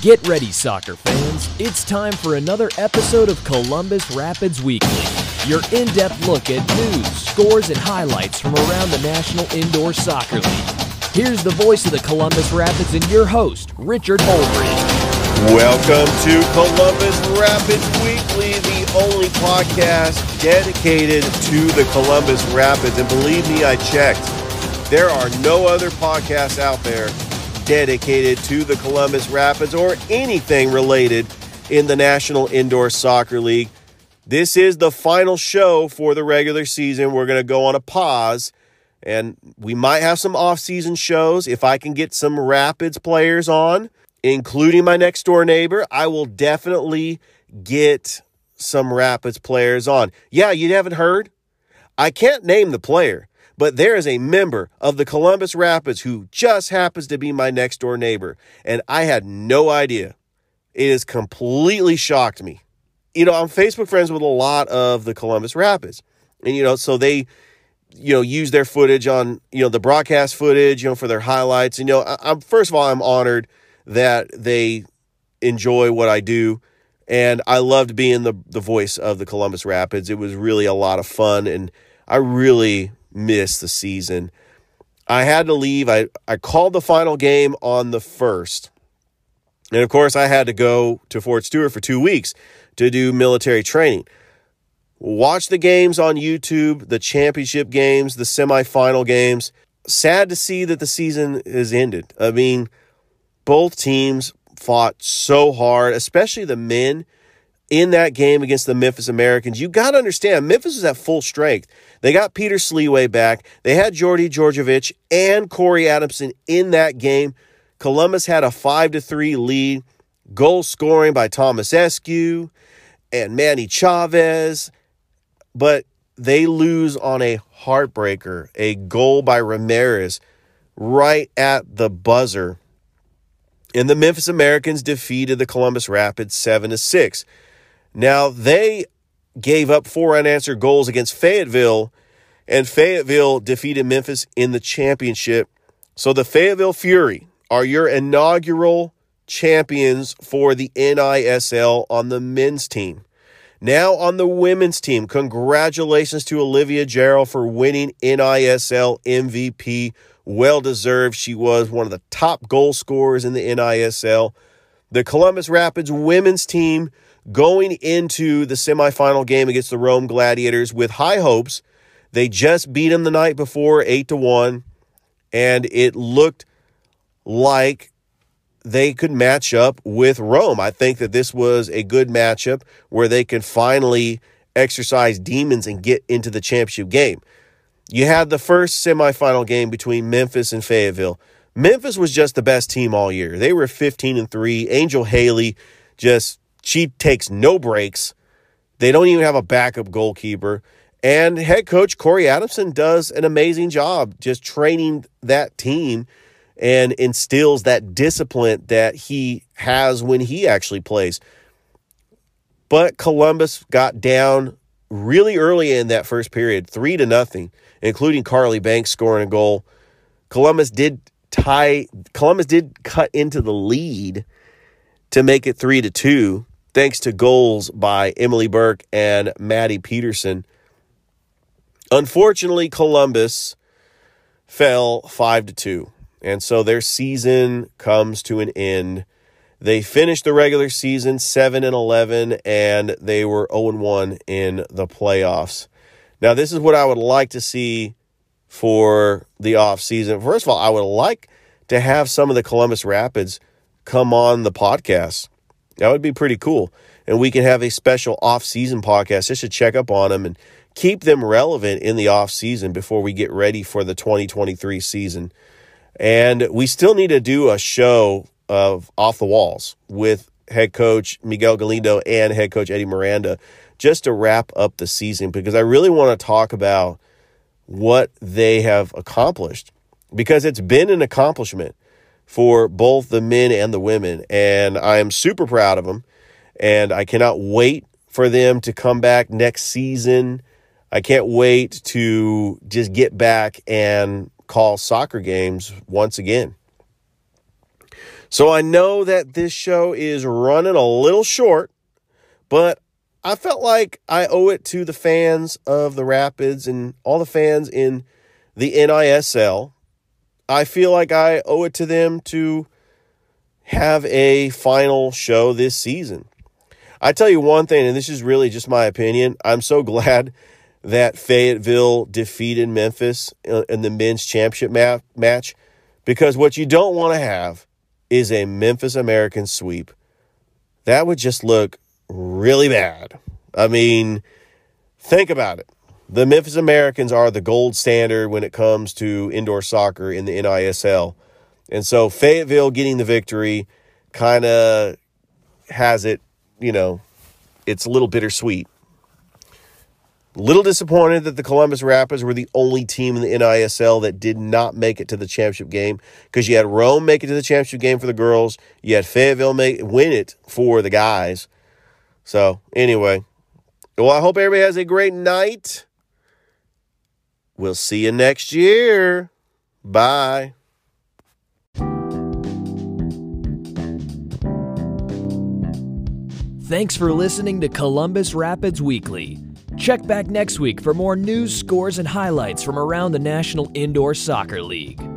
Get ready, soccer fans. It's time for another episode of Columbus Rapids Weekly, your in depth look at news, scores, and highlights from around the National Indoor Soccer League. Here's the voice of the Columbus Rapids and your host, Richard Holdridge. Welcome to Columbus Rapids Weekly, the only podcast dedicated to the Columbus Rapids. And believe me, I checked. There are no other podcasts out there dedicated to the Columbus Rapids or anything related in the National Indoor Soccer League. This is the final show for the regular season. We're going to go on a pause and we might have some off-season shows if I can get some Rapids players on, including my next door neighbor. I will definitely get some Rapids players on. Yeah, you haven't heard? I can't name the player, but there is a member of the Columbus Rapids who just happens to be my next door neighbor, and I had no idea. It has completely shocked me. You know, I'm Facebook friends with a lot of the Columbus Rapids, and you know, so they, you know, use their footage on you know the broadcast footage, you know, for their highlights. You know, I, am first of all, I'm honored that they enjoy what I do and I loved being the the voice of the Columbus Rapids. It was really a lot of fun, and I really miss the season. I had to leave. I, I called the final game on the first. And of course, I had to go to Fort Stewart for two weeks to do military training. Watch the games on YouTube, the championship games, the semifinal games. Sad to see that the season is ended. I mean, both teams fought so hard, especially the men in that game against the Memphis Americans. You got to understand, Memphis was at full strength. They got Peter Sliwa back. They had Djordje Djordjevic and Corey Adamson in that game. Columbus had a 5 to 3 lead. Goal scoring by Thomas Eskew and Manny Chavez. But they lose on a heartbreaker, a goal by Ramirez right at the buzzer. And the Memphis Americans defeated the Columbus Rapids 7 to 6. Now, they gave up four unanswered goals against Fayetteville, and Fayetteville defeated Memphis in the championship. So the Fayetteville Fury are your inaugural champions for the NISL on the men's team. Now on the women's team, congratulations to Olivia Gerald for winning NISL MVP. Well deserved. She was one of the top goal scorers in the NISL. The Columbus Rapids women's team going into the semifinal game against the Rome Gladiators with high hopes. They just beat them the night before, 8 to 1, and it looked like they could match up with Rome. I think that this was a good matchup where they could finally exercise demons and get into the championship game. You had the first semifinal game between Memphis and Fayetteville. Memphis was just the best team all year. They were 15 and 3. Angel Haley just she takes no breaks. They don't even have a backup goalkeeper. And head coach Corey Adamson does an amazing job just training that team and instills that discipline that he has when he actually plays. But Columbus got down really early in that first period, three to nothing, including Carly Banks scoring a goal. Columbus did tie Columbus did cut into the lead to make it three to two thanks to goals by Emily Burke and Maddie Peterson. Unfortunately, Columbus fell 5 to 2, and so their season comes to an end. They finished the regular season 7 and 11 and they were 0 and 1 in the playoffs. Now, this is what I would like to see for the off season. First of all, I would like to have some of the Columbus Rapids come on the podcast that would be pretty cool. And we can have a special off-season podcast just to check up on them and keep them relevant in the off-season before we get ready for the 2023 season. And we still need to do a show of Off the Walls with head coach Miguel Galindo and head coach Eddie Miranda just to wrap up the season because I really want to talk about what they have accomplished because it's been an accomplishment for both the men and the women. And I am super proud of them. And I cannot wait for them to come back next season. I can't wait to just get back and call soccer games once again. So I know that this show is running a little short, but I felt like I owe it to the fans of the Rapids and all the fans in the NISL. I feel like I owe it to them to have a final show this season. I tell you one thing, and this is really just my opinion. I'm so glad that Fayetteville defeated Memphis in the men's championship ma- match because what you don't want to have is a Memphis American sweep. That would just look really bad. I mean, think about it. The Memphis Americans are the gold standard when it comes to indoor soccer in the NISL. And so Fayetteville getting the victory kind of has it, you know, it's a little bittersweet. Little disappointed that the Columbus Rapids were the only team in the NISL that did not make it to the championship game because you had Rome make it to the championship game for the girls, you had Fayetteville make win it for the guys. So anyway, well, I hope everybody has a great night. We'll see you next year. Bye. Thanks for listening to Columbus Rapids Weekly. Check back next week for more news, scores, and highlights from around the National Indoor Soccer League.